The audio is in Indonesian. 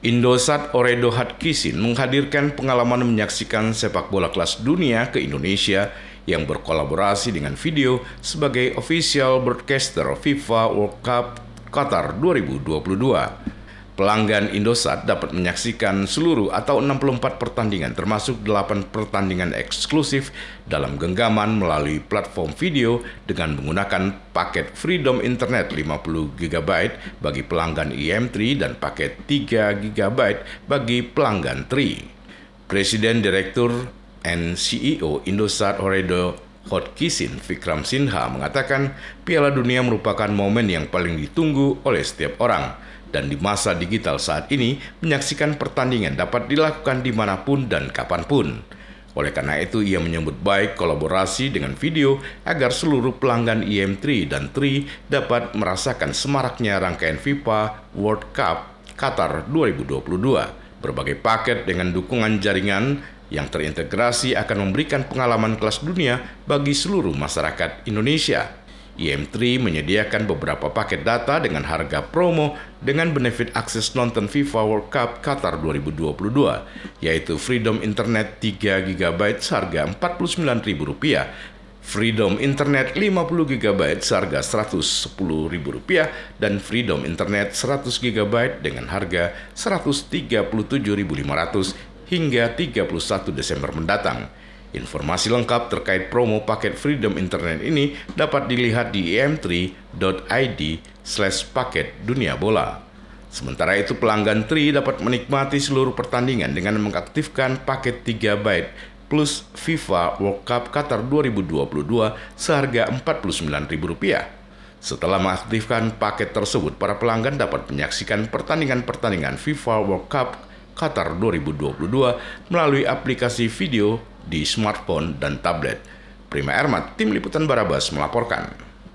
Indosat Oredo Hatkisin menghadirkan pengalaman menyaksikan sepak bola kelas dunia ke Indonesia yang berkolaborasi dengan video sebagai official broadcaster FIFA World Cup Qatar 2022. Pelanggan Indosat dapat menyaksikan seluruh atau 64 pertandingan termasuk 8 pertandingan eksklusif dalam genggaman melalui platform video dengan menggunakan paket Freedom Internet 50 GB bagi pelanggan IM3 dan paket 3 GB bagi pelanggan TRI. Presiden Direktur and CEO Indosat Horedo Hodkisin Vikram Sinha mengatakan Piala Dunia merupakan momen yang paling ditunggu oleh setiap orang dan di masa digital saat ini, menyaksikan pertandingan dapat dilakukan di mana pun dan kapan pun. Oleh karena itu, ia menyebut baik kolaborasi dengan video agar seluruh pelanggan IM3 dan TRI dapat merasakan semaraknya rangkaian FIFA World Cup Qatar 2022. Berbagai paket dengan dukungan jaringan yang terintegrasi akan memberikan pengalaman kelas dunia bagi seluruh masyarakat Indonesia. IM3 menyediakan beberapa paket data dengan harga promo dengan benefit akses nonton FIFA World Cup Qatar 2022, yaitu Freedom Internet 3 GB seharga Rp49.000, Freedom Internet 50 GB seharga Rp110.000 dan Freedom Internet 100 GB dengan harga Rp137.500 hingga 31 Desember mendatang. Informasi lengkap terkait promo paket Freedom Internet ini dapat dilihat di im3.id slash paket dunia bola. Sementara itu pelanggan Tri dapat menikmati seluruh pertandingan dengan mengaktifkan paket 3 byte plus FIFA World Cup Qatar 2022 seharga Rp49.000. Setelah mengaktifkan paket tersebut, para pelanggan dapat menyaksikan pertandingan-pertandingan FIFA World Cup Qatar 2022 melalui aplikasi video di smartphone dan tablet. Prima Ermat, Tim Liputan Barabas melaporkan.